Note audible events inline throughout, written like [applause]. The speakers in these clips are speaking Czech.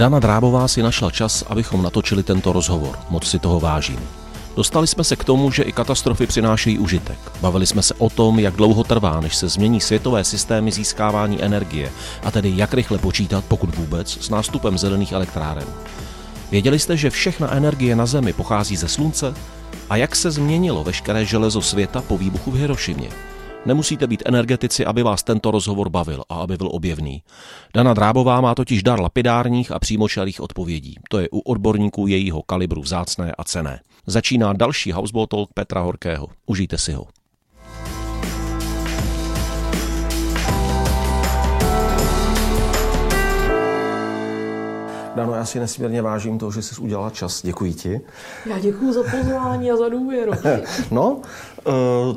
Dana Drábová si našla čas, abychom natočili tento rozhovor. Moc si toho vážím. Dostali jsme se k tomu, že i katastrofy přinášejí užitek. Bavili jsme se o tom, jak dlouho trvá, než se změní světové systémy získávání energie, a tedy jak rychle počítat, pokud vůbec, s nástupem zelených elektráren. Věděli jste, že všechna energie na Zemi pochází ze Slunce? A jak se změnilo veškeré železo světa po výbuchu v Hirošimě? Nemusíte být energetici, aby vás tento rozhovor bavil a aby byl objevný. Dana Drábová má totiž dar lapidárních a přímočarých odpovědí. To je u odborníků jejího kalibru vzácné a cené. Začíná další Houseboat Talk Petra Horkého. Užijte si ho. Dano, já si nesmírně vážím toho, že jsi udělala čas. Děkuji ti. Já děkuji za pozvání a za důvěru. [laughs] no,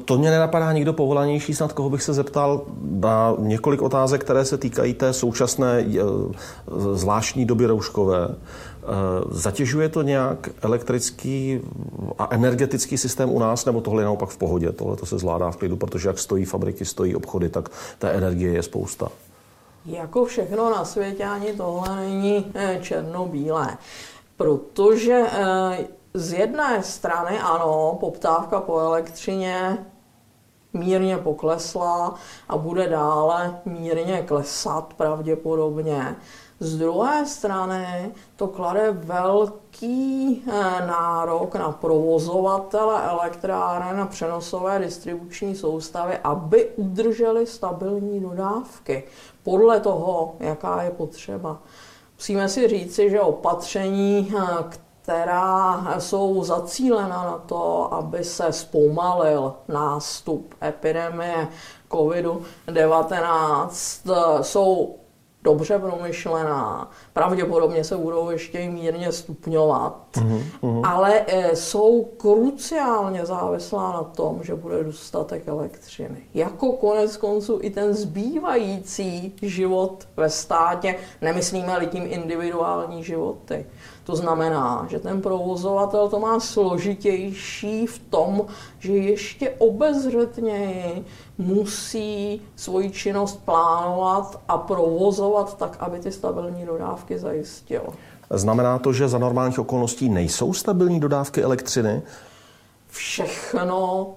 to mě nenapadá nikdo povolanější, snad koho bych se zeptal na několik otázek, které se týkají té současné eh, zvláštní doby rouškové. Eh, zatěžuje to nějak elektrický a energetický systém u nás, nebo tohle je naopak v pohodě? Tohle to se zvládá v klidu, protože jak stojí fabriky, stojí obchody, tak té energie je spousta. Jako všechno na světě, ani tohle není eh, černobílé. Protože eh, z jedné strany ano, poptávka po elektřině mírně poklesla a bude dále mírně klesat pravděpodobně. Z druhé strany to klade velký eh, nárok na provozovatele elektráren a přenosové distribuční soustavy, aby udrželi stabilní dodávky podle toho, jaká je potřeba. Musíme si říci, že opatření, eh, která jsou zacílena na to, aby se zpomalil nástup epidemie COVID-19, eh, jsou dobře promyšlená, pravděpodobně se budou ještě mírně stupňovat, uh-huh, ale e, jsou kruciálně závislá na tom, že bude dostatek elektřiny. Jako konec konců i ten zbývající život ve státě, nemyslíme-li tím individuální životy. To znamená, že ten provozovatel to má složitější v tom, že ještě obezřetněji musí svoji činnost plánovat a provozovat tak, aby ty stabilní dodávky zajistil. Znamená to, že za normálních okolností nejsou stabilní dodávky elektřiny? Všechno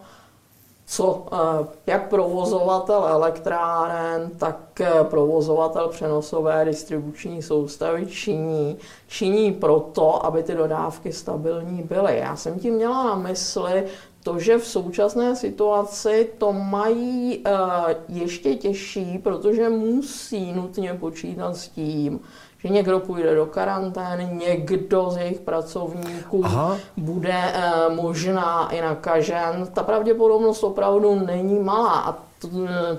co eh, jak provozovatel elektráren, tak eh, provozovatel přenosové distribuční soustavy činí, činí proto, aby ty dodávky stabilní byly. Já jsem tím měla na mysli to, že v současné situaci to mají uh, ještě těžší, protože musí nutně počítat s tím, že někdo půjde do karantény, někdo z jejich pracovníků Aha. bude uh, možná i nakažen. Ta pravděpodobnost opravdu není malá a to,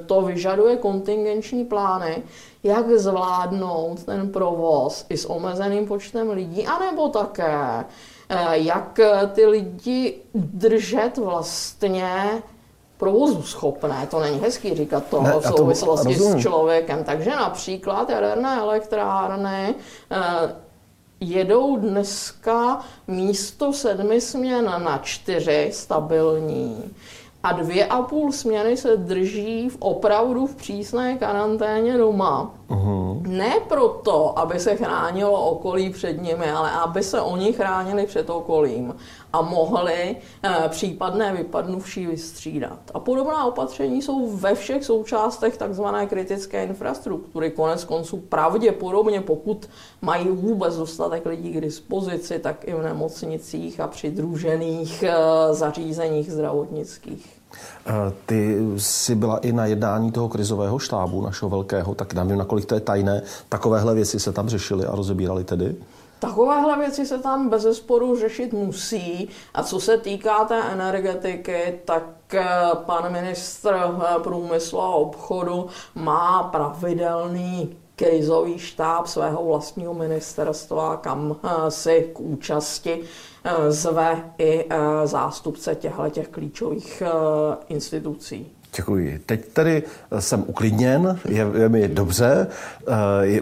to vyžaduje kontingenční plány, jak zvládnout ten provoz i s omezeným počtem lidí, anebo také Eh, jak eh, ty lidi držet vlastně provozu schopné. To není hezký říkat to ne, v souvislosti s člověkem. Takže například jaderné elektrárny eh, jedou dneska místo sedmi směn na čtyři stabilní a dvě a půl směny se drží v opravdu v přísné karanténě doma. Uh-huh. Ne proto, aby se chránilo okolí před nimi, ale aby se oni chránili před okolím a mohli e, případné vypadnuvší vystřídat. A podobná opatření jsou ve všech součástech takzvané kritické infrastruktury. Konec konců pravděpodobně, pokud mají vůbec dostatek lidí k dispozici, tak i v nemocnicích a přidružených e, zařízeních zdravotnických. Eh, ty jsi byla i na jednání toho krizového štábu našeho velkého, tak nevím, nakolik to je tajné. Takovéhle věci se tam řešily a rozebíraly tedy? Takovéhle věci se tam bez zesporu řešit musí. A co se týká té energetiky, tak eh, pan ministr eh, průmyslu a obchodu má pravidelný krizový štáb svého vlastního ministerstva, kam si k účasti zve i eh, zástupce těchto těch klíčových eh, institucí. Děkuji. Teď tedy jsem uklidněn, je, je mi dobře,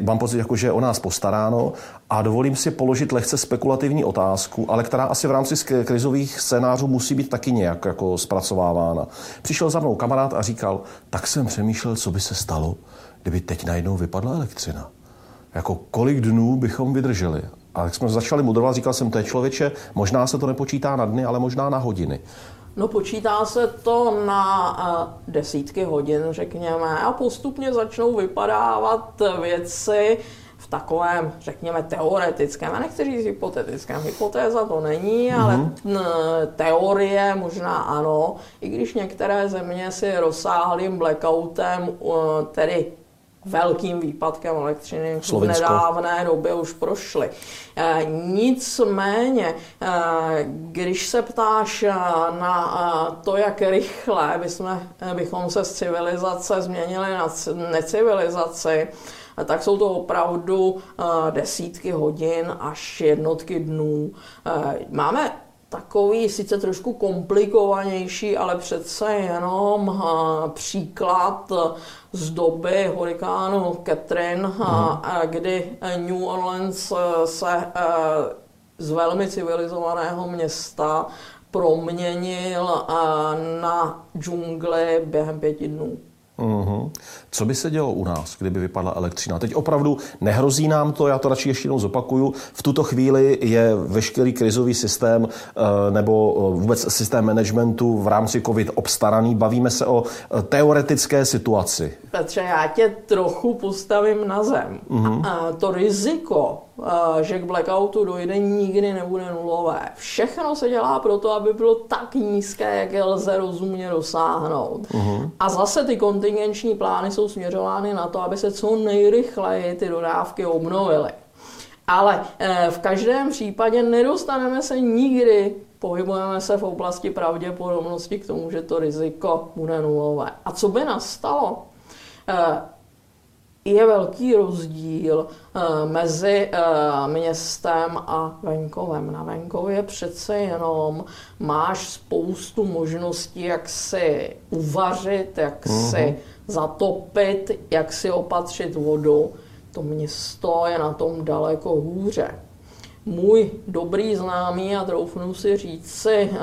mám pocit, jako, že je o nás postaráno a dovolím si položit lehce spekulativní otázku, ale která asi v rámci krizových scénářů musí být taky nějak jako zpracovávána. Přišel za mnou kamarád a říkal, tak jsem přemýšlel, co by se stalo, kdyby teď najednou vypadla elektřina. Jako kolik dnů bychom vydrželi? A jak jsme začali mudrovat, říkal jsem, to je člověče, možná se to nepočítá na dny, ale možná na hodiny. No počítá se to na uh, desítky hodin, řekněme, a postupně začnou vypadávat věci v takovém, řekněme, teoretickém, a nechci říct hypotetickém, hypotéza to není, mm-hmm. ale teorie možná ano, i když některé země si rozsáhlým blackoutem, uh, tedy velkým výpadkem elektřiny Slovinsko. v nedávné době už prošly. E, nicméně, e, když se ptáš e, na to, jak rychle bychom, bychom se z civilizace změnili na necivilizaci, tak jsou to opravdu desítky hodin až jednotky dnů. Máme takový sice trošku komplikovanější, ale přece jenom příklad z doby hurikánu Catherine, mm. kdy New Orleans se z velmi civilizovaného města proměnil na džungli během pěti dnů. Mm-hmm. Co by se dělo u nás, kdyby vypadla elektřina? Teď opravdu nehrozí nám to, já to radši ještě jednou zopakuju. V tuto chvíli je veškerý krizový systém eh, nebo eh, vůbec systém managementu v rámci COVID obstaraný. Bavíme se o eh, teoretické situaci. Petře, já tě trochu postavím na zem. Mm-hmm. A to riziko že k blackoutu dojde, nikdy nebude nulové. Všechno se dělá proto, aby bylo tak nízké, jak je lze rozumně dosáhnout. Uh-huh. A zase ty kontingenční plány jsou směřovány na to, aby se co nejrychleji ty dodávky obnovily. Ale eh, v každém případě nedostaneme se nikdy pohybujeme se v oblasti pravděpodobnosti k tomu, že to riziko bude nulové. A co by nastalo? Je velký rozdíl eh, mezi eh, městem a venkovem. Na venkově přece jenom máš spoustu možností, jak si uvařit, jak uh-huh. si zatopit, jak si opatřit vodu. To město je na tom daleko hůře můj dobrý známý a troufnu si říct si eh,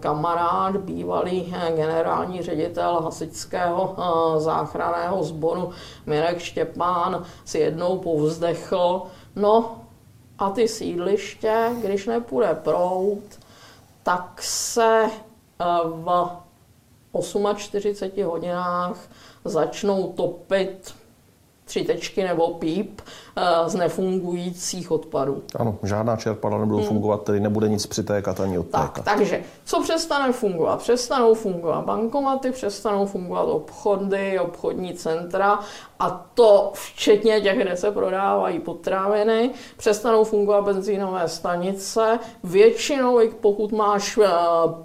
kamarád, bývalý eh, generální ředitel hasičského eh, záchranného sboru Mirek Štěpán si jednou povzdechl, no a ty sídliště, když nepůjde prout, tak se v 48 hodinách začnou topit tři tečky nebo píp eh, z nefungujících odpadů. Ano, žádná čerpadla nebudou hmm. fungovat, tedy nebude nic přitékat ani odtékat. Tak, takže co přestane fungovat? Přestanou fungovat bankomaty, přestanou fungovat obchody, obchodní centra a to včetně těch, kde se prodávají potraviny, přestanou fungovat benzínové stanice, většinou, pokud máš uh,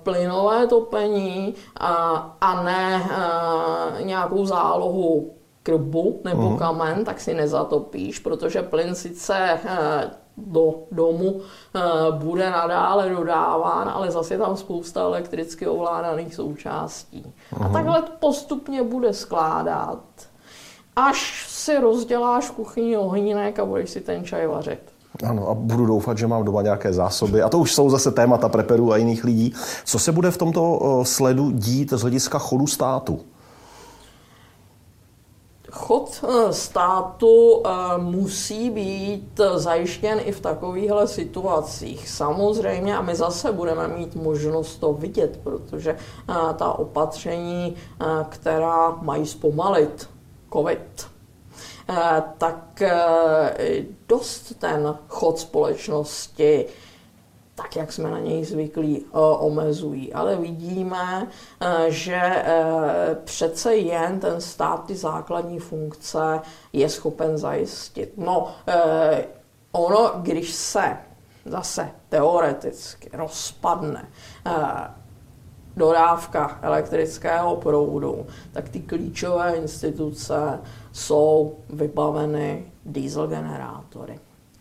plynové topení a, a ne uh, nějakou zálohu krbu nebo uh-huh. kamen, tak si nezatopíš, protože plyn sice eh, do domu eh, bude nadále dodáván, ale zase je tam spousta elektricky ovládaných součástí. Uh-huh. A mhm. takhle postupně bude skládat, až si rozděláš v kuchyni ohnínek a budeš si ten čaj vařit. Ano, a budu doufat, že mám doma nějaké zásoby. A to už jsou zase témata preperů a jiných lidí. Co se bude v tomto eh, sledu dít z hlediska chodu státu? Chod eh, státu eh, musí být zajištěn i v takovýchhle situacích. Samozřejmě a my zase budeme mít možnost to vidět, protože eh, ta opatření, která mají zpomalit COVID, tak dost ten chod společnosti tak, jak jsme na něj zvyklí, eh, omezují. Ale vidíme, eh, že eh, přece jen ten stát ty základní funkce je schopen zajistit. No, ono, když se zase teoreticky rozpadne dodávka elektrického proudu, tak ty klíčové instituce jsou vybaveny diesel generátory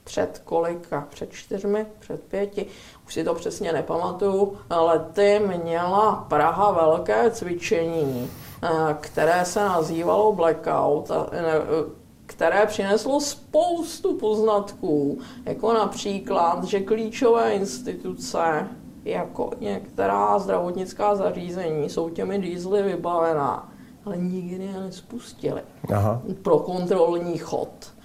před kolika, před čtyřmi, před pěti, už si to přesně nepamatuju, ale ty měla Praha velké cvičení, eh, které se nazývalo Blackout, které přineslo spoustu poznatků, jako například, že klíčové instituce jako některá zdravotnická zařízení jsou těmi dýzly vybavená, ale nikdy je nespustili. Aha. pro kontrolní chod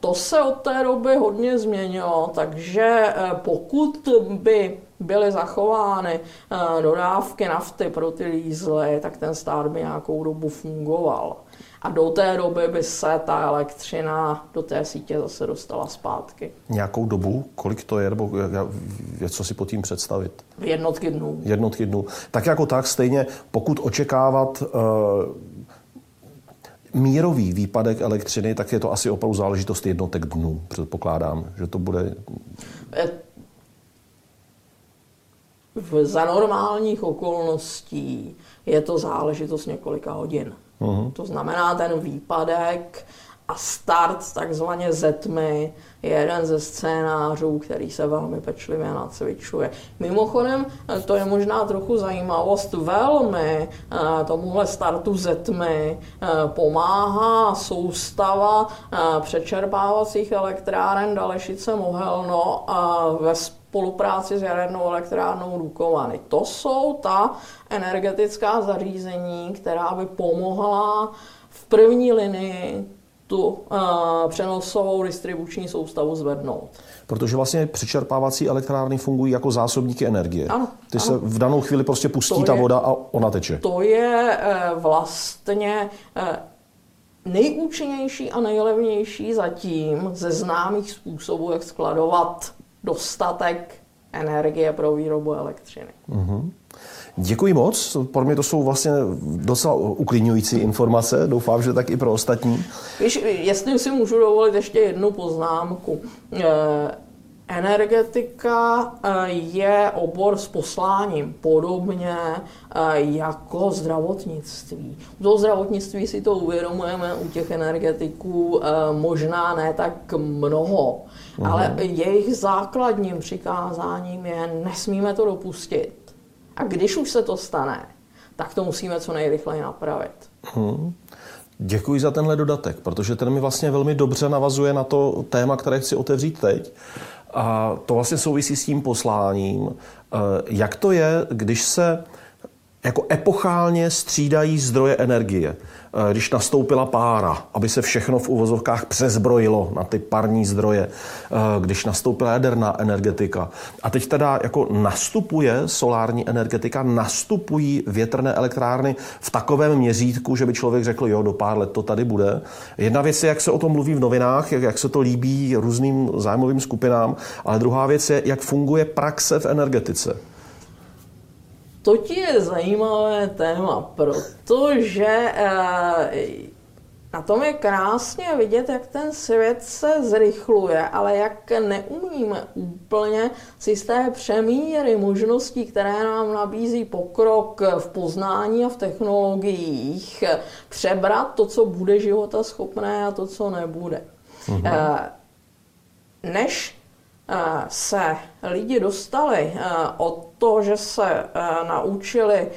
to se od té doby hodně změnilo, takže pokud by byly zachovány dodávky nafty pro ty lízly, tak ten stát by nějakou dobu fungoval. A do té doby by se ta elektřina do té sítě zase dostala zpátky. Nějakou dobu? Kolik to je? Nebo co si pod tím představit? V jednotky dnů. Jednotky dnů. Tak jako tak stejně, pokud očekávat uh, mírový výpadek elektřiny, tak je to asi opravdu záležitost jednotek dnů. Předpokládám, že to bude... V, za normálních okolností je to záležitost několika hodin. Uh-huh. To znamená, ten výpadek a start takzvaně zetmy je jeden ze scénářů, který se velmi pečlivě nacvičuje. Mimochodem, to je možná trochu zajímavost, velmi eh, tomuhle startu zetmy eh, pomáhá soustava eh, přečerpávacích elektráren Dalešice Mohelno ve spolupráci s jadernou elektrárnou Dukovany. To jsou ta energetická zařízení, která by pomohla v první linii tu uh, přenosovou distribuční soustavu zvednout. Protože vlastně přečerpávací elektrárny fungují jako zásobníky energie. Ano, Ty ano. se v danou chvíli prostě pustí to ta je, voda a ona teče. To je uh, vlastně uh, nejúčinnější a nejlevnější zatím ze známých způsobů, jak skladovat dostatek energie pro výrobu elektřiny. Uh-huh. Děkuji moc. Pro mě to jsou vlastně docela uklidňující informace. Doufám, že tak i pro ostatní. Víš, jestli si můžu dovolit ještě jednu poznámku. Eh, energetika eh, je obor s posláním, podobně eh, jako zdravotnictví. U toho zdravotnictví si to uvědomujeme, u těch energetiků možná ne tak mnoho, uh-huh. ale jejich základním přikázáním je, nesmíme to dopustit a když už se to stane, tak to musíme co nejrychleji napravit. Hmm. Děkuji za tenhle dodatek, protože ten mi vlastně velmi dobře navazuje na to téma, které chci otevřít teď. A to vlastně souvisí s tím posláním. Eh, jak to je, když se jako epochálně střídají zdroje energie? Eh, když nastoupila pára, aby se všechno v uvozovkách přezbrojilo na ty parní zdroje, eh, když nastoupila jaderná energetika. A teď teda jako nastupuje solární energetika, nastupují větrné elektrárny v takovém měřítku, že by člověk řekl, jo, do pár let to tady bude. Jedna věc je, jak se o tom mluví v novinách, jak, jak se to líbí různým zájmovým skupinám, ale druhá věc je, jak funguje praxe v energetice. To ti je zajímavé téma, protože eh, na tom je krásně vidět, jak ten svět se zrychluje, ale jak neumíme úplně si z té přemíry možností, které nám nabízí pokrok v poznání a v technologiích, přebrat to, co bude života schopné a to, co nebude. Uh-huh. Než se lidi dostali od toho, že se naučili,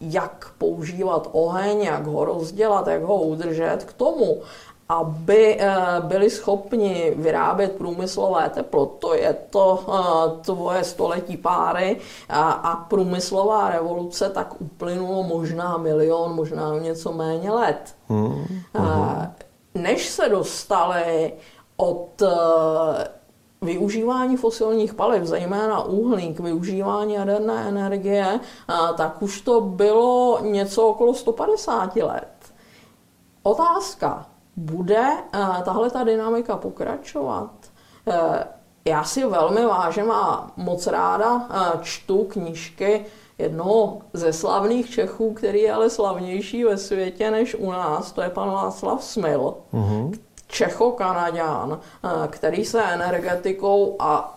jak používat oheň, jak ho rozdělat, jak ho udržet, k tomu, aby byli schopni vyrábět průmyslové teplo. To je to tvoje století páry a průmyslová revoluce tak uplynulo možná milion, možná něco méně let. Hmm. Než se dostali od využívání fosilních paliv, zejména uhlík, využívání jaderné energie, tak už to bylo něco okolo 150 let. Otázka, bude tahle ta dynamika pokračovat? E, já si velmi vážím a moc ráda čtu knížky jednoho ze slavných Čechů, který je ale slavnější ve světě než u nás, to je pan Václav Smil, uh-huh. Čecho-Kanaďan, eh, který se energetikou a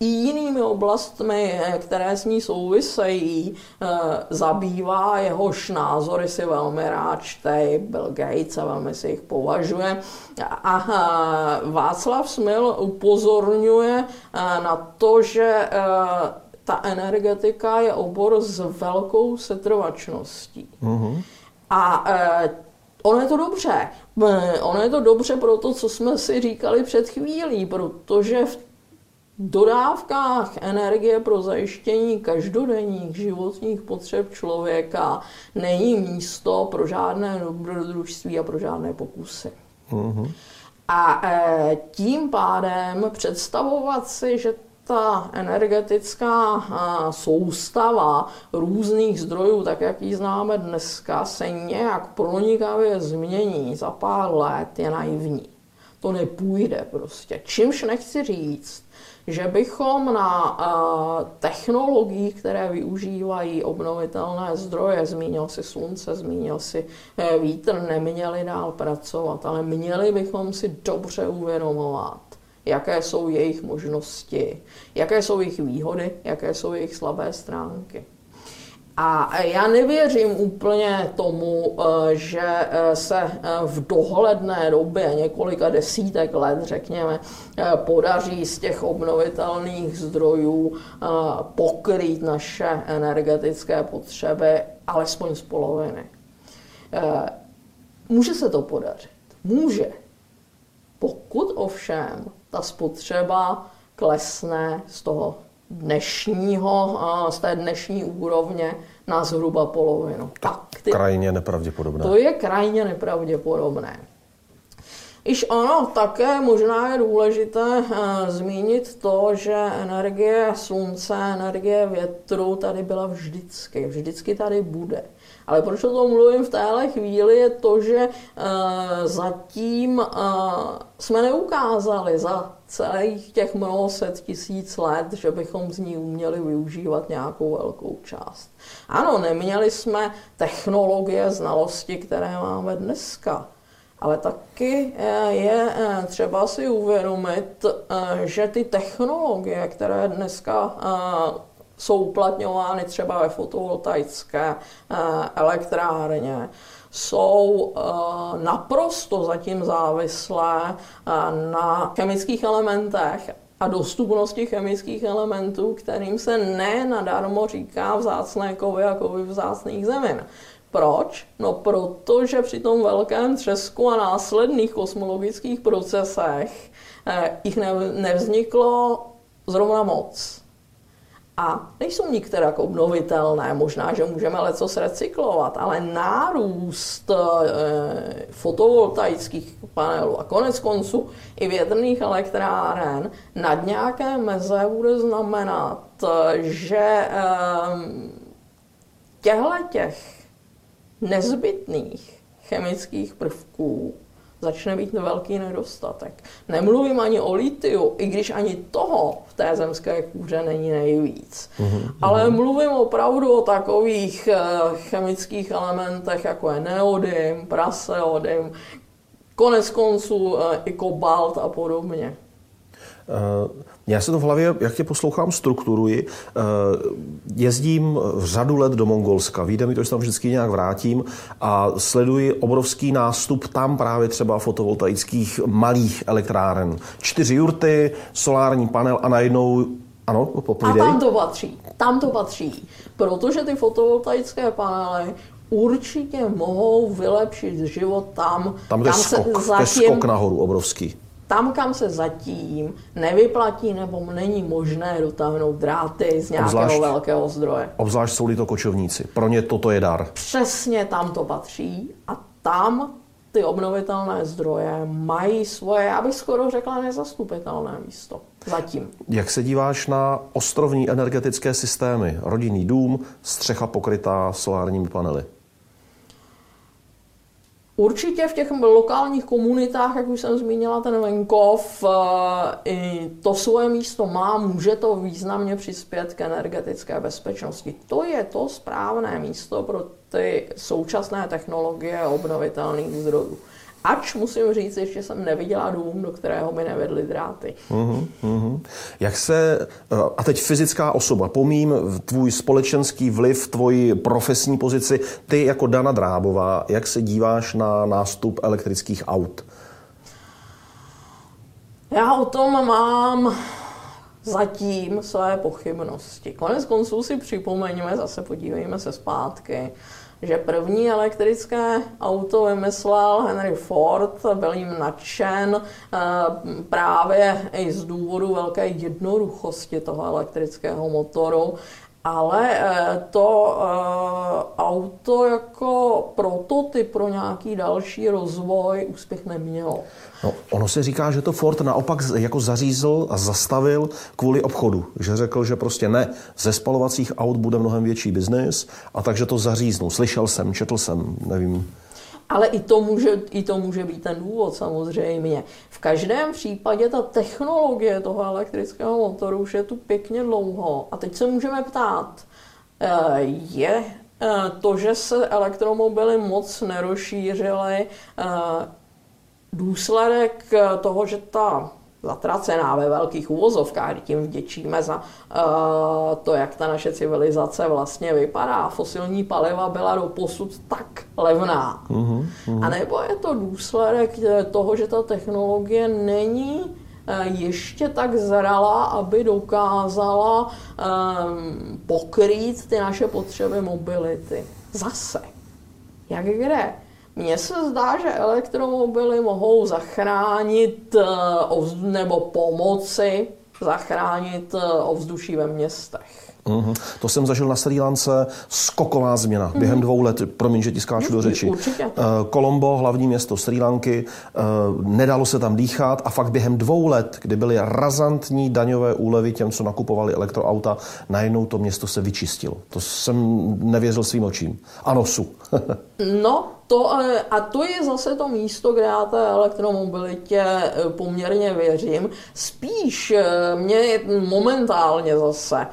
i jinými oblastmi, eh, které s ní souvisejí, eh, zabývá, jehož názory si velmi rád čte, Bill Gates a velmi si jich považuje. A Václav Smil upozorňuje na to, že ta energetika je obor s velkou setrvačností. Mm-hmm. A Ono je to dobře. Ono je to dobře pro to, co jsme si říkali před chvílí, protože v dodávkách energie pro zajištění každodenních životních potřeb člověka není místo pro žádné dobrodružství a pro žádné pokusy. Mm-hmm. A e, tím pádem představovat si, že ta energetická soustava různých zdrojů, tak jak ji známe dneska, se nějak pronikavě změní za pár let, je naivní. To nepůjde prostě. Čímž nechci říct, že bychom na uh, technologiích, které využívají obnovitelné zdroje, zmínil si slunce, zmínil si uh, vítr, neměli dál pracovat, ale měli bychom si dobře uvědomovat, jaké jsou jejich možnosti, jaké jsou jejich výhody, jaké jsou jejich slabé stránky. A já nevěřím úplně tomu, eh, že eh, se eh, v dohledné době, několika desítek let, řekněme, podaří z těch obnovitelných zdrojů pokrýt naše energetické potřeby alespoň z poloviny. Může se to podařit. Může. Pokud ovšem ta spotřeba klesne z toho dnešního, z té dnešní úrovně na zhruba polovinu. Tak, ty, krajně nepravděpodobné. To je krajně nepravděpodobné. Iž ono také možná je důležité uh, zmínit to, že energie slunce, energie větru tady byla vždycky. Vždycky tady bude. Ale proč o tom mluvím v téhle chvíli, je to, že uh, zatím uh, jsme neukázali za celých těch mnoho set tisíc let, že bychom z ní uměli využívat nějakou velkou část. Ano, neměli jsme technologie, znalosti, které máme dneska. Ale taky eh, je třeba si uvědomit, že ty technologie, které dneska jsou uplatňovány třeba ve fotovoltaické eh, elektrárně, jsou eh, naprosto zatím závislé eh, na chemických elementech a dostupnosti chemických elementů, kterým se ne nadarmo říká vzácné kovy a kovy vzácných zemin. Proč? No protože při tom velkém třesku a následných kosmologických procesech jich nevzniklo zrovna moc. A nejsou některé obnovitelné, možná, že můžeme leco recyklovat, ale nárůst e, fotovoltaických panelů a konec konců i větrných elektráren nad nějaké meze bude znamenat, že e, těchto těch nezbytných chemických prvků začne být velký nedostatek. Nemluvím ani o litiu, i když ani toho v té zemské kůře není nejvíc. Mm-hmm. Ale mluvím opravdu o takových eh, chemických elementech, jako je neodym, praseodym, konec konců eh, i kobalt a podobně. Uh, já se to v hlavě, jak tě poslouchám, strukturuji. Uh, jezdím řadu let do Mongolska, vyjde mi to, že tam vždycky nějak vrátím a sleduji obrovský nástup tam právě třeba fotovoltaických malých elektráren. Čtyři jurty, solární panel a najednou ano, popojdej. A tam to patří, tam to patří, protože ty fotovoltaické panely určitě mohou vylepšit život tam. Tam to je skok, se zatím, skok nahoru obrovský tam, kam se zatím nevyplatí nebo není možné dotáhnout dráty z nějakého obzvlášť, velkého zdroje. Obzvlášť jsou to kočovníci. Pro ně toto je dar. Přesně tam to patří a tam ty obnovitelné zdroje mají svoje, já bych skoro řekla, nezastupitelné místo. Zatím. Jak se díváš na ostrovní energetické systémy? Rodinný dům, střecha pokrytá solárními panely. Určitě v těch lokálních komunitách, jak už jsem zmínila, ten venkov, eh, i to svoje místo má, může to významně přispět k energetické bezpečnosti. To je to správné místo pro ty současné technologie obnovitelných zdrojů. Ač musím říct, že jsem neviděla dům, do kterého by nevedly dráty. Uhum, uhum. Jak se, eh, a teď fyzická osoba, pomím tvůj společenský vliv, tvoji profesní pozici, ty jako Dana Drábová, jak se díváš na nástup elektrických aut? Já o tom mám zatím své pochybnosti. Konec konců si připomeňme, zase podívejme se zpátky, že první elektrické auto vymyslel Henry Ford, byl jim nadšen eh, právě i z důvodu velké jednoduchosti toho elektrického motoru ale eh, to eh, auto jako prototyp pro nějaký další rozvoj úspěch nemělo. No, ono se říká, že to Ford naopak jako zařízl a zastavil kvůli obchodu. Že řekl, že prostě ne, ze spalovacích aut bude mnohem větší biznis a takže to zaříznul. Slyšel jsem, četl jsem, nevím. Ale i to, může, i to může být ten důvod samozřejmě. V každém případě ta technologie toho elektrického motoru už je tu pěkně dlouho. A teď se můžeme ptát, eh, je eh, to, že se elektromobily moc nerozšířily, eh, důsledek toho, že ta zatracená ve velkých úvozovkách, tím vděčíme za uh, to, jak ta naše civilizace vlastně vypadá. Fosilní paliva byla do posud tak levná. Uh-huh, uh-huh. A nebo je to důsledek toho, že ta technologie není uh, ještě tak zralá, aby dokázala um, pokrýt ty naše potřeby mobility. Zase. Jak kde? Mně se zdá, že elektromobily mohou zachránit eh, nebo pomoci zachránit eh, ovzduší ve městech. Uhum. To jsem zažil na Sri Lance, skoková změna mm během dvou let, promiň, že ti skáču do řeči. Určitě. Kolombo, eh, hlavní město Sri Lanky, nedalo se tam dýchat a fakt během dvou let, kdy byly razantní daňové úlevy těm, co nakupovali elektroauta, najednou to město se vyčistilo. To jsem nevěřil svým očím. A nosu. [laughs] no, to, a to je zase to místo, kde já té elektromobilitě eh, poměrně věřím. Spíš mě je momentálně zase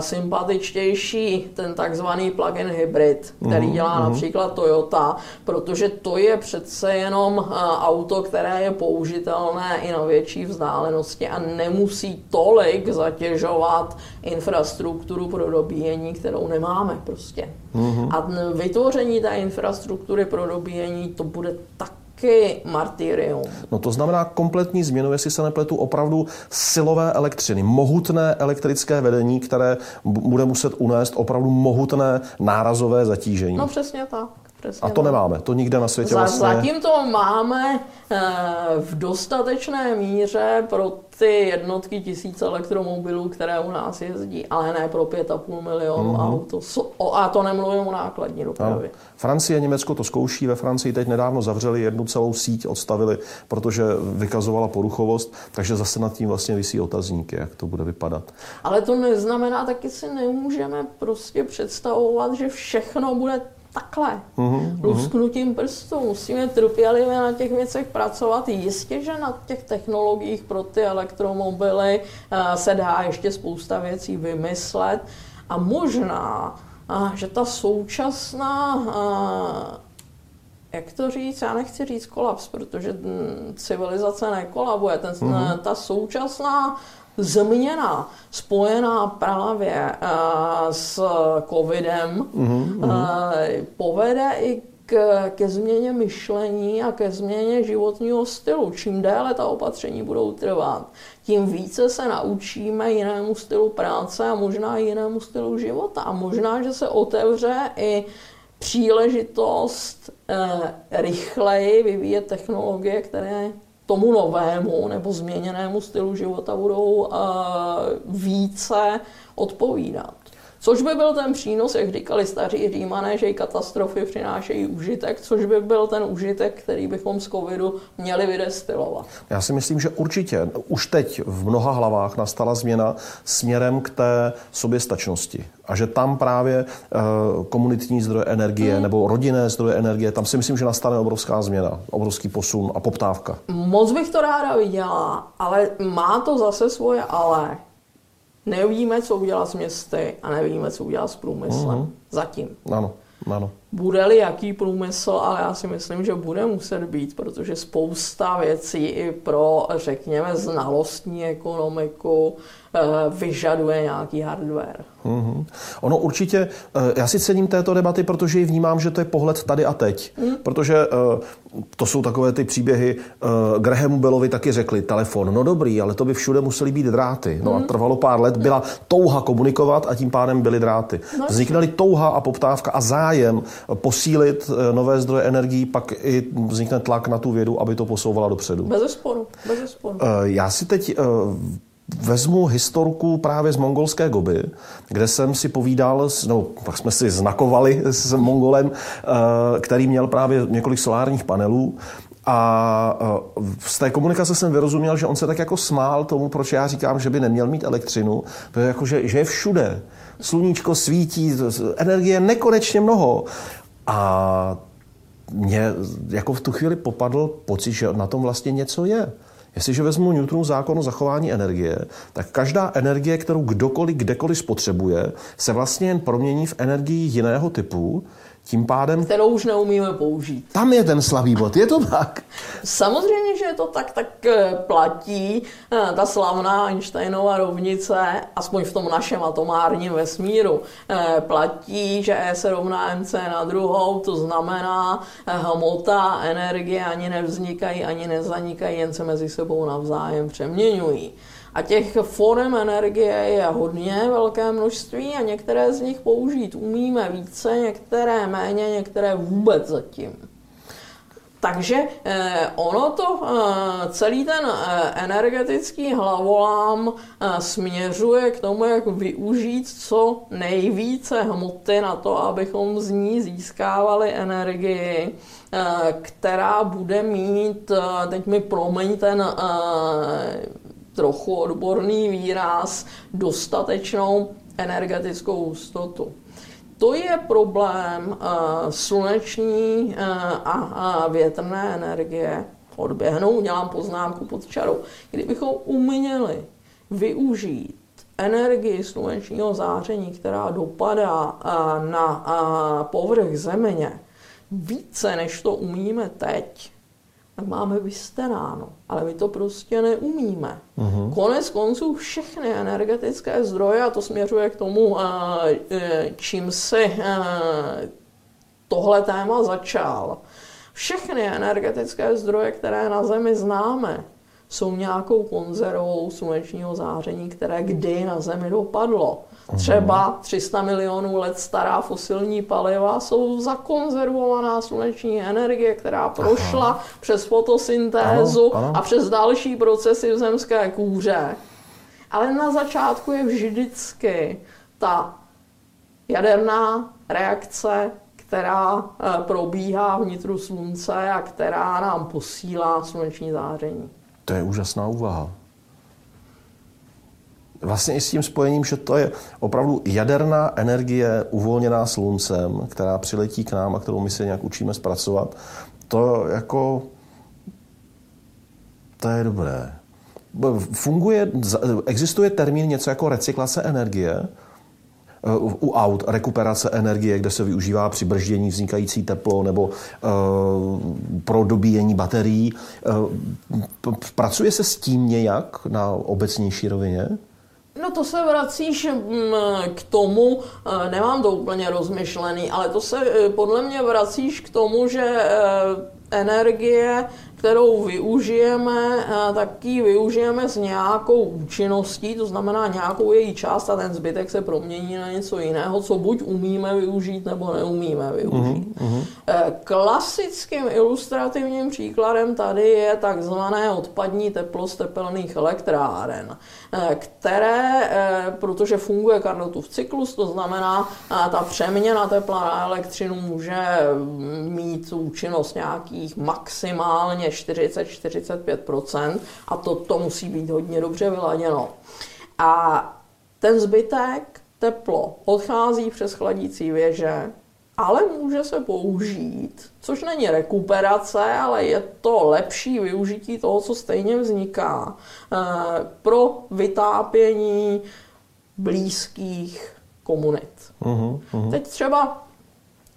sympatičtější ten takzvaný plug-in hybrid, který mhm, dělá uh-huh. například Toyota, protože to je přece jenom auto, které je použitelné i na větší vzdálenosti a nemusí tolik zatěžovat infrastrukturu pro dobíjení, kterou nemáme prostě. Uh-huh. A vytvoření té infrastruktury pro dobíjení, to bude tak taky martyrium. No to znamená kompletní změnu, jestli se nepletu, opravdu silové elektřiny, mohutné elektrické vedení, které bude muset unést opravdu mohutné nárazové zatížení. No přesně tak. Přesně a to tak. nemáme, to nikde na světě vlastně... Zatím to máme eh, v dostatečné míře pro ty jednotky tisíc elektromobilů, které u nás jezdí, ale ne pro 5,5 milionů mm-hmm. aut. A to nemluvím o nákladní dopravě. No. Francie a Německo to zkouší. Ve Francii teď nedávno zavřeli jednu celou síť, odstavili, protože vykazovala poruchovost, takže zase nad tím vlastně vysí otazníky, jak to bude vypadat. Ale to neznamená, taky si nemůžeme prostě představovat, že všechno bude takhle, mm-hmm. lusknutím prstů. Musíme trpělivě na těch věcech pracovat. Jistě, že na těch technologiích pro ty elektromobily uh, se dá ještě spousta věcí vymyslet a možná, uh, že ta současná uh, jak to říct, já nechci říct kolaps, protože hm, civilizace nekolabuje. Ten, mm-hmm. Ta současná změna spojená právě uh, s covidem mm-hmm. uh, povede i k, ke změně myšlení a ke změně životního stylu. Čím déle ta opatření budou trvat, tím více se naučíme jinému stylu práce a možná jinému stylu života. A možná, že se otevře i příležitost eh, rychleji vyvíjet technologie, které tomu novému nebo změněnému stylu života budou uh, více odpovídat. Což by byl ten přínos, jak říkali staří římané, že i katastrofy přinášejí užitek, což by byl ten užitek, který bychom z covidu měli vydestilovat. Já si myslím, že určitě už teď v mnoha hlavách nastala změna směrem k té soběstačnosti. A že tam právě uh, komunitní zdroje energie hmm. nebo rodinné zdroje energie, tam si myslím, že nastane obrovská změna, obrovský posun a poptávka. Moc bych to ráda viděla, ale má to zase svoje ale. Nevíme, co udělat s městy a nevíme, co udělat s průmyslem. Mm-hmm. Zatím. Ano, ano. Bude-li jaký průmysl, ale já si myslím, že bude muset být, protože spousta věcí i pro, řekněme, znalostní ekonomiku vyžaduje nějaký hardware. Mm-hmm. Ono určitě, eh, já si cením této debaty, protože ji vnímám, že to je pohled tady a teď. Mm. Protože eh, to jsou takové ty příběhy, Grahamu Bellovi taky řekli, telefon, no dobrý, ale to by všude musely být dráty. No mm. a trvalo pár let, byla touha komunikovat a tím pádem byly dráty. No, Vzniknaly touha a poptávka a zájem posílit eh, nové zdroje energií, pak i vznikne tlak na tu vědu, aby to posouvala dopředu. Bez sporu, bez sporu. Eh, já si teď eh, vezmu historku právě z mongolské goby, kde jsem si povídal, no, pak jsme si znakovali s Mongolem, eh, který měl právě několik solárních panelů a eh, z té komunikace jsem vyrozuměl, že on se tak jako smál tomu, proč já říkám, že by neměl mít elektřinu, protože jako, že, že je všude. Sluníčko svítí, energie nekonečně mnoho. A mě jako v tu chvíli popadl pocit, že na tom vlastně něco je. Jestliže vezmu Newtonův zákon o zachování energie, tak každá energie, kterou kdokoliv kdekoliv spotřebuje, se vlastně jen promění v energii jiného typu, tím pádem... Kterou už neumíme použít. Tam je ten slabý bod, je to tak? Samozřejmě, že je to tak, tak eh, platí eh, ta slavná Einsteinova rovnice, aspoň v tom našem atomárním vesmíru, eh, platí, že E se rovná mc na druhou, to znamená hmota, energie ani nevznikají, ani nezanikají, jen se mezi sebou navzájem přeměňují. A těch forem energie je hodně velké množství a některé z nich použít umíme více, některé méně, některé vůbec zatím. Takže eh, ono to, eh, celý ten eh, energetický hlavolám eh, směřuje k tomu, jak využít co nejvíce hmoty na to, abychom z ní získávali energii, eh, která bude mít, eh, teď mi promiň ten eh, trochu odborný výraz, dostatečnou energetickou hustotu. To je problém uh, sluneční uh, a, větrné energie. Odběhnou, udělám poznámku pod čarou. Kdybychom uměli využít energii slunečního záření, která dopadá uh, na povrch země, více než to umíme teď, tak máme vystaráno. Ale my to prostě neumíme. Uh-huh. Konec konců všechny energetické zdroje, a to směřuje k tomu, e, čím si e, tohle téma začal, všechny energetické zdroje, které na Zemi známe, jsou nějakou konzervou slunečního záření, které kdy na Zemi dopadlo. Třeba 300 milionů let stará fosilní paliva jsou zakonzervovaná sluneční energie, která prošla Aha. přes fotosyntézu ano, ano. a přes další procesy v zemské kůře. Ale na začátku je vždycky ta jaderná reakce, která eh, probíhá vnitru slunce a která nám posílá sluneční záření. To je úžasná úvaha. Vlastně i s tím spojením, že to je opravdu jaderná energie uvolněná sluncem, která přiletí k nám a kterou my se nějak učíme zpracovat, to jako... To je dobré. Funguje, existuje termín něco jako recyklace energie, u aut rekuperace energie, kde se využívá při brždění vznikající teplo nebo uh, pro dobíjení baterií. Uh, pracuje se s tím nějak na obecnější rovině? No to se vracíš mm, k tomu, eh, nemám to úplně rozmyšlený, ale to se eh, podle mě vracíš k tomu, že eh, energie kterou využijeme, tak ji využijeme s nějakou účinností, to znamená nějakou její část a ten zbytek se promění na něco jiného, co buď umíme využít, nebo neumíme využít. Uh-huh. Klasickým ilustrativním příkladem tady je takzvané odpadní teplo z tepelných elektráren, eh, které, eh, protože funguje Carnotův cyklus, to znamená, ta přeměna tepla na elektřinu může mít účinnost nějakých maximálně 40-45% a to, to musí být hodně dobře vyladěno. A ten zbytek, teplo, odchází přes chladící věže, ale může se použít, což není rekuperace, ale je to lepší využití toho, co stejně vzniká, eh, pro vytápění blízkých komunit. Uh-huh, uh-huh. Teď třeba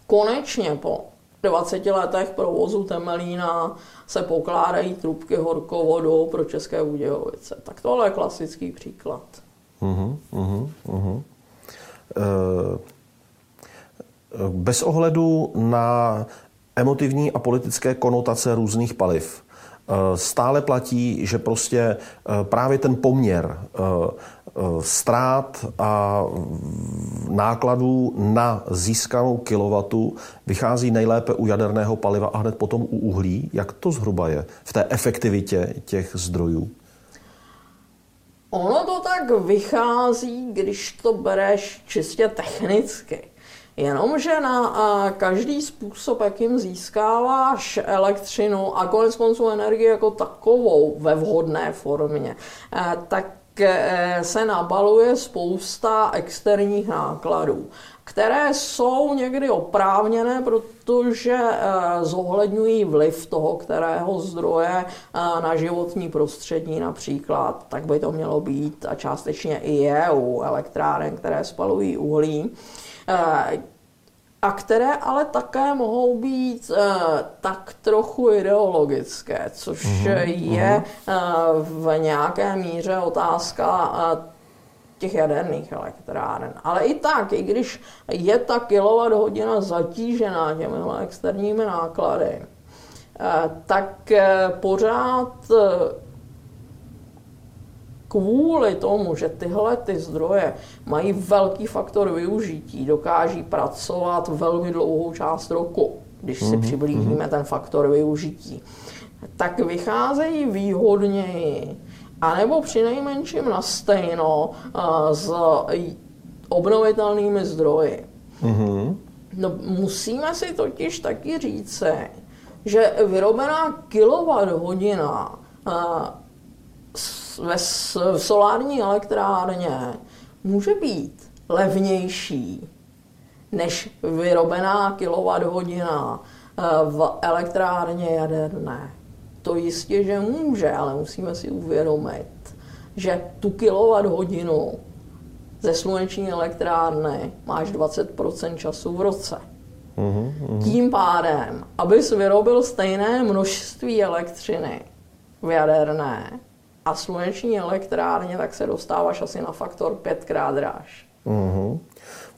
konečně po 20 letech provozu Temelína se pokládají trubky horkovodou pro České Budějovice. Tak tohle je klasický příklad. Uh-huh, uh-huh, uh-huh. Bez ohledu na emotivní a politické konotace různých paliv, Eh, stále platí, že prostě eh, právě ten poměr strát eh, a nákladů na získanou kilowatu vychází nejlépe u jaderného paliva a hned potom u uhlí. Jak to zhruba je v té efektivitě těch zdrojů? Ono to tak vychází, když to bereš čistě technicky. Jenomže na každý způsob, jakým získáváš elektřinu a konec konců energii jako takovou ve vhodné formě, eh, tak se nabaluje spousta externích nákladů, které jsou někdy oprávněné, protože eh, zohledňují vliv toho, kterého zdroje na životní prostředí například. Tak by to mělo být a částečně i je u elektráren, které spalují uhlí a které ale také mohou být uh, tak trochu ideologické, což mm-hmm. je uh, v nějaké míře otázka uh, těch jaderných elektráren. Ale i tak, i když je ta kilowatt zatížená těmi externími náklady, tak pořád kvůli tomu, že tyhle ty zdroje mají velký faktor využití, dokáží pracovat velmi dlouhou část roku, když si mm-hmm. přiblížíme ten faktor využití, tak vycházejí výhodněji, anebo při nejmenším na stejno s obnovitelnými zdroji. Mm-hmm. No, musíme si totiž taky říct, že vyrobená kilowatt hodina ve solární elektrárně může být levnější než vyrobená kWh eh, v elektrárně jaderné. To jistě, že může, ale musíme si uvědomit, že tu kWh ze sluneční elektrárny máš 20% času v roce. Uhum, uhum. Tím pádem, abys vyrobil stejné množství elektřiny v jaderné, a sluneční elektrárně, tak se dostáváš asi na faktor pětkrát dráž. Mm-hmm.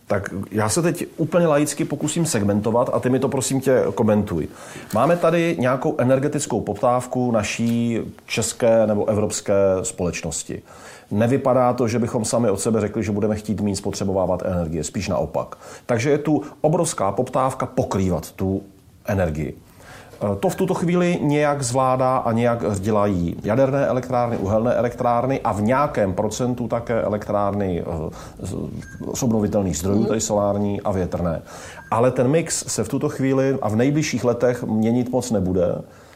Tak já se teď úplně laicky pokusím segmentovat a ty mi to prosím tě komentuj. Máme tady nějakou energetickou poptávku naší české nebo evropské společnosti. Nevypadá to, že bychom sami od sebe řekli, že budeme chtít méně spotřebovávat energie, spíš naopak. Takže je tu obrovská poptávka pokrývat tu energii. Eh, to v tuto chvíli nějak zvládá a nějak dělají jaderné elektrárny, uhelné elektrárny a v nějakém procentu také elektrárny eh, z obnovitelných zdrojů, mhm. tedy solární a větrné. Ale ten mix se v tuto chvíli a v nejbližších letech měnit moc nebude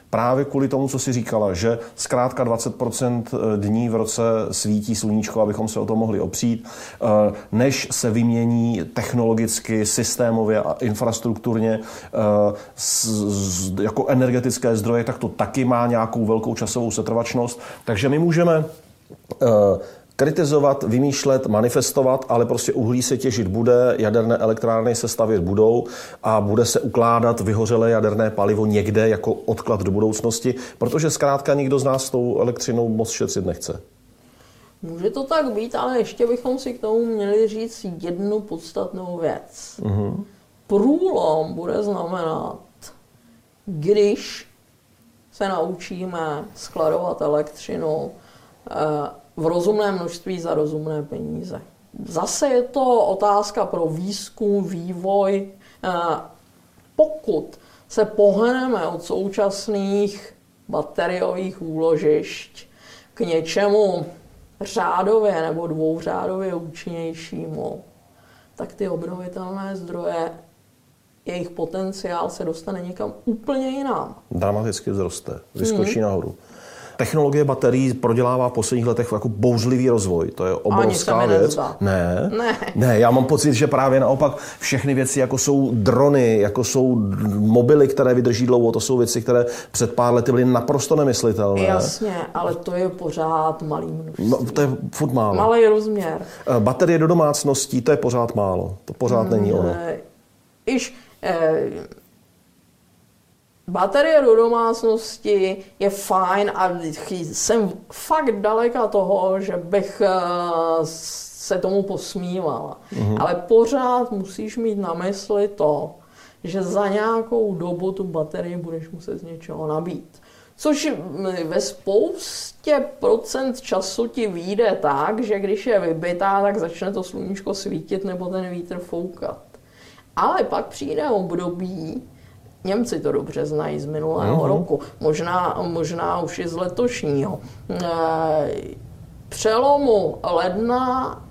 právě kvůli tomu, co si říkala, že zkrátka 20% eh, dní v roce svítí sluníčko, abychom se o to mohli opřít, eh, než se vymění technologicky, systémově a infrastrukturně eh, jako energetické zdroje, tak to taky má nějakou velkou časovou setrvačnost. Takže my můžeme kritizovat, vymýšlet, manifestovat, ale prostě uhlí se těžit bude, jaderné elektrárny se stavět budou a bude se ukládat vyhořelé jaderné palivo někde jako odklad do budoucnosti, protože zkrátka nikdo z nás s tou elektřinou moc šetřit nechce. Může to tak být, ale ještě bychom si k tomu měli říct jednu podstatnou věc. Uh-huh. Průlom bude znamenat, když se naučíme skladovat elektřinu eh, v rozumné množství za rozumné peníze. Zase je to otázka pro výzkum, vývoj. Eh, pokud se pohneme od současných bateriových úložišť k něčemu řádově nebo dvouřádově účinnějšímu, tak ty obnovitelné zdroje, jejich potenciál se dostane někam úplně jinam. Dramaticky vzroste, vyskočí hmm. nahoru. Technologie baterií prodělává v posledních letech jako bouřlivý rozvoj. To je obrovská Ani věc. Ne, ne, ne. Já mám pocit, že právě naopak všechny věci, jako jsou drony, jako jsou mobily, které vydrží dlouho, to jsou věci, které před pár lety byly naprosto nemyslitelné. Jasně, ale to je pořád malý množství. No, to je furt málo. Malý rozměr. Eh, baterie do domácností, to je pořád málo. To pořád hmm, není ono. Iž, eh, Baterie do domácnosti je fajn a jsem fakt daleka toho, že bych eh, se tomu posmívala. Mm-hmm. Ale pořád musíš mít na mysli to, že za nějakou dobu tu baterii budeš muset z něčeho nabít. Což ve spoustě procent času ti vyjde tak, že když je vybitá, tak začne to sluníčko svítit nebo ten vítr foukat. Ale pak přijde období, Němci to dobře znají z minulého mm-hmm. roku, možná, možná už i z letošního, e, přelomu ledna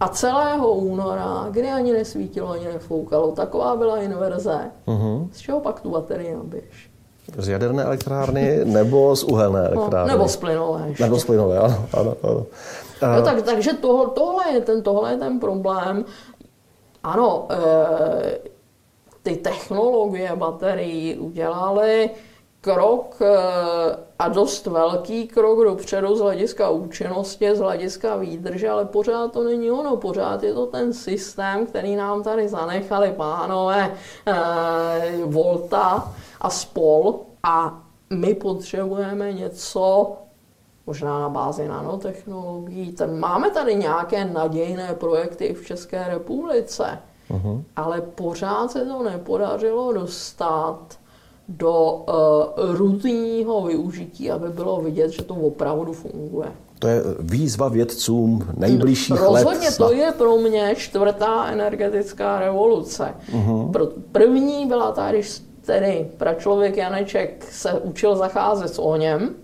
a celého února, kdy ani nesvítilo, ani nefoukalo, taková byla inverze. Uh-huh. Z čeho pak tu baterii nabiješ? Z jaderné elektrárny nebo z uhelné no, elektrárny? No, nebo z plynové. Ještě. Nebo z plynové, ano. ano, ano. No, tak, takže tohle, tohle, je ten, tohle je ten problém. Ano, e, ty technologie baterií udělaly krok e, a dost velký krok dopředu z hlediska účinnosti, z hlediska výdrže, ale pořád to není ono, pořád je to ten systém, který nám tady zanechali pánové e, Volta a spol a my potřebujeme něco možná na bázi nanotechnologií. Ten, máme tady nějaké nadějné projekty v České republice, uh-huh. ale pořád se to nepodařilo dostat do uh, rutinního využití, aby bylo vidět, že to opravdu funguje. To je výzva vědcům nejbližších no, Rozhodně let. to je pro mě čtvrtá energetická revoluce. Uh-huh. První byla ta, když tedy pračlověk Janeček se učil zacházet s ohněm,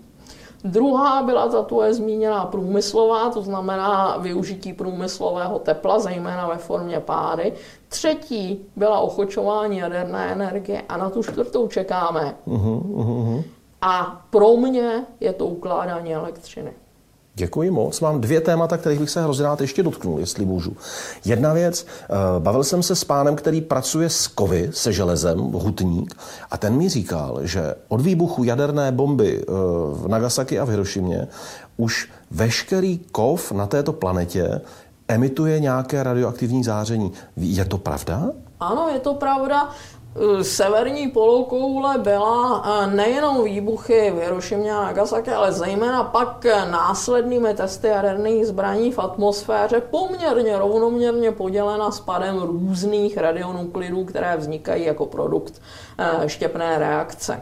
Druhá byla ta tvoje zmíněná průmyslová, to znamená využití průmyslového tepla, zejména ve formě páry. Třetí byla ochočování jaderné energie a na tu čtvrtou čekáme. Uh-huh, uh-huh. A pro mě je to ukládání elektřiny. Děkuji moc. Mám dvě témata, kterých bych se hrozně rád ještě dotknul, jestli můžu. Jedna věc, eh, bavil jsem se s pánem, který pracuje s kovy, se železem, hutník, a ten mi říkal, že od výbuchu jaderné bomby eh, v Nagasaki a v Hirošimě už veškerý kov na této planetě emituje nějaké radioaktivní záření. Je to pravda? Ano, je to pravda. Eh, severní polokoule byla eh, nejenom výbuchy v Hirošimě a Nagasaki, ale zejména pak eh, následnými testy jaderných zbraní v atmosféře poměrně rovnoměrně podělena spadem různých radionuklidů, které vznikají jako produkt štěpné reakce.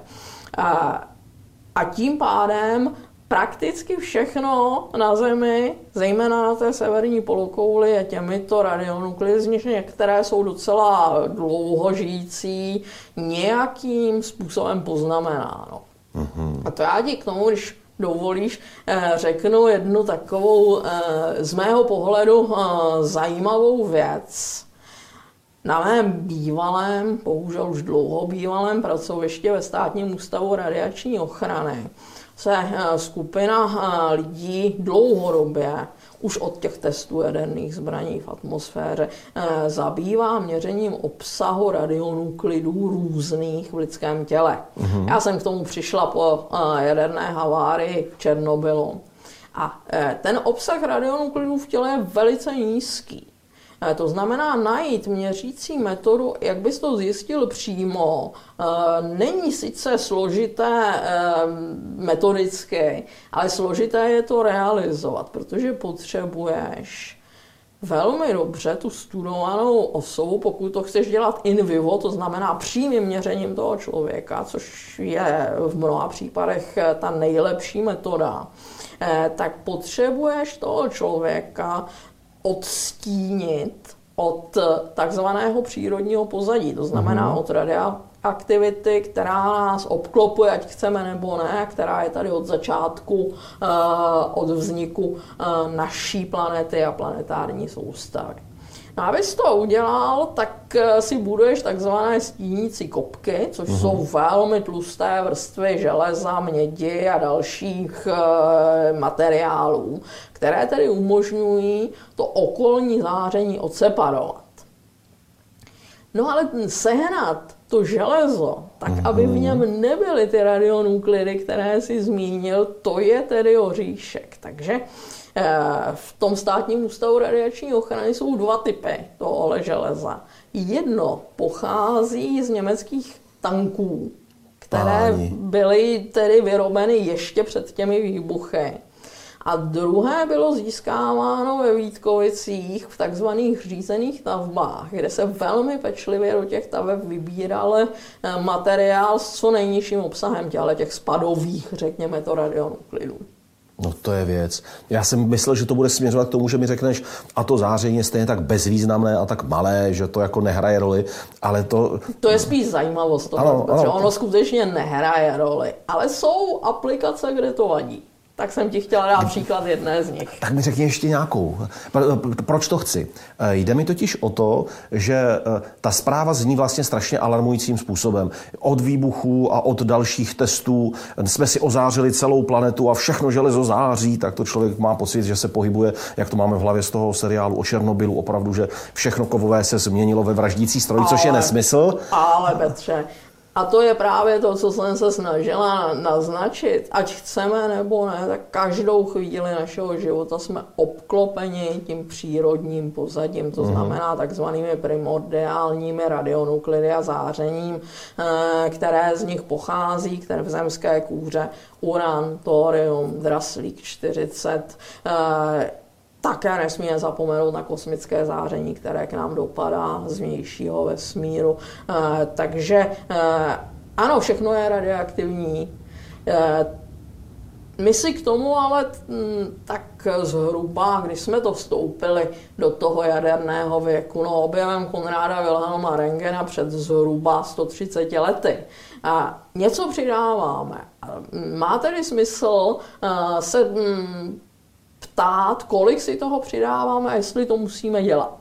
A tím pádem prakticky všechno na Zemi, zejména na té severní polokouli, je těmito radionuklidy, z nich některé jsou docela dlouho žijící, nějakým způsobem poznamenáno. Mm-hmm. A to já ti k tomu, když dovolíš, eh, řeknu jednu takovou eh, z mého pohledu eh, zajímavou věc. Na mém bývalém, bohužel už dlouho bývalém pracoviště ve státním ústavu radiační ochrany se eh, skupina eh, lidí dlouhodobě už od těch testů jaderných zbraní v atmosféře eh, zabývá měřením obsahu radionuklidů různých v lidském těle. Mm-hmm. Já jsem k tomu přišla po jaderné havárii v Černobylu. A ten obsah radionuklidů v těle je velice nízký. Eh, to znamená najít měřící metodu, jak bys to zjistil přímo, eh, není sice složité eh, metodicky, ale složité je to realizovat, protože potřebuješ velmi dobře tu studovanou osobu, pokud to chceš dělat in vivo, to znamená přímým měřením toho člověka, což je v mnoha případech ta nejlepší metoda, tak potřebuješ toho člověka odstínit od takzvaného přírodního pozadí, to znamená mm-hmm. od radioaktivity, která nás obklopuje, ať chceme nebo ne, která je tady od začátku, uh, od vzniku uh, naší planety a planetární soustavy. No, abys to udělal, tak eh, si buduješ takzvané stínící kopky, což mm-hmm. jsou velmi tlusté vrstvy železa, mědi a dalších e, materiálů, které tedy umožňují to okolní záření odseparovat. No ale sehnat to železo, tak mm-hmm. aby v něm nebyly ty radionuklidy, které si zmínil, to je tedy oříšek. Takže v tom státním ústavu radiační ochrany jsou dva typy toho železa. Jedno pochází z německých tanků, které Páni. byly tedy vyrobeny ještě před těmi výbuchy. A druhé bylo získáváno ve Vítkovicích v takzvaných řízených tavbách, kde se velmi pečlivě do těch tavev vybíral eh, materiál s co nejnižším obsahem těle těch spadových, řekněme to, radionuklidů. No to je věc. Já jsem myslel, že to bude směřovat k tomu, že mi řekneš, a to záření je stejně tak bezvýznamné a tak malé, že to jako nehraje roli, ale to... To je spíš zajímavost toho, ano, protože ano. ono skutečně nehraje roli, ale jsou aplikace, kde to vadí. Tak jsem ti chtěla dát příklad jedné z nich. Tak mi řekni ještě nějakou. Proč to chci? Eh, jde mi totiž o to, že eh, ta zpráva zní vlastně strašně alarmujícím způsobem. Od výbuchů a od dalších testů jsme si ozářili celou planetu a všechno železo září, tak to člověk má pocit, že se pohybuje, jak to máme v hlavě z toho seriálu o Černobylu, opravdu, že všechno kovové se změnilo ve vraždící stroj, což je nesmysl. Ale Petře, a to je právě to, co jsem se snažila naznačit. Ať chceme nebo ne, tak každou chvíli našeho života jsme obklopeni tím přírodním pozadím, to mhm. znamená takzvanými primordiálními radionuklidy a zářením, eh, které z nich pochází, které v zemské kůře, uran, thorium, draslík 40, také nesmíme zapomenout na kosmické záření, které k nám dopadá z vnějšího vesmíru. Eh, takže eh, ano, všechno je radioaktivní. Eh, my si k tomu ale hm, tak zhruba, když jsme to vstoupili do toho jaderného věku, no objevem Konráda Wilhelma Rengena před zhruba 130 lety, a něco přidáváme. Má tedy smysl se hm, ptát, kolik si toho přidáváme a jestli to musíme dělat.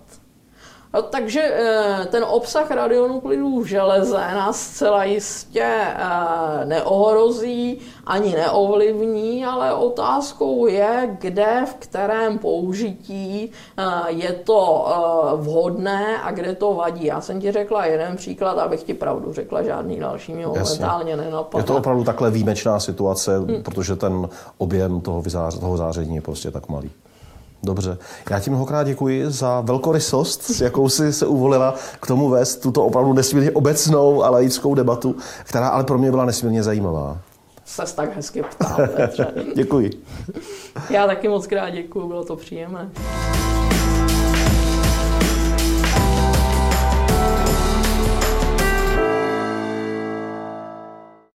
No, takže eh, ten obsah radionuklidů v železe nás zcela jistě eh, neohrozí ani neovlivní, ale otázkou je, kde, v kterém použití eh, je to vhodné a kde to vadí. Já jsem ti řekla jeden příklad, abych ti pravdu řekla, žádný další mě momentálně nenapadá. Je to opravdu takhle výjimečná situace, hmm. protože ten objem toho, vyzář, toho záření je prostě tak malý. Dobře. Já ti mnohokrát děkuji za velkorysost, s jakou si se uvolila k tomu vést tuto opravdu nesmírně obecnou a laickou debatu, která ale pro mě byla nesmírně zajímavá. Se tak hezky [laughs] ptá, děkuji. Já taky moc krát děkuji, bylo to příjemné.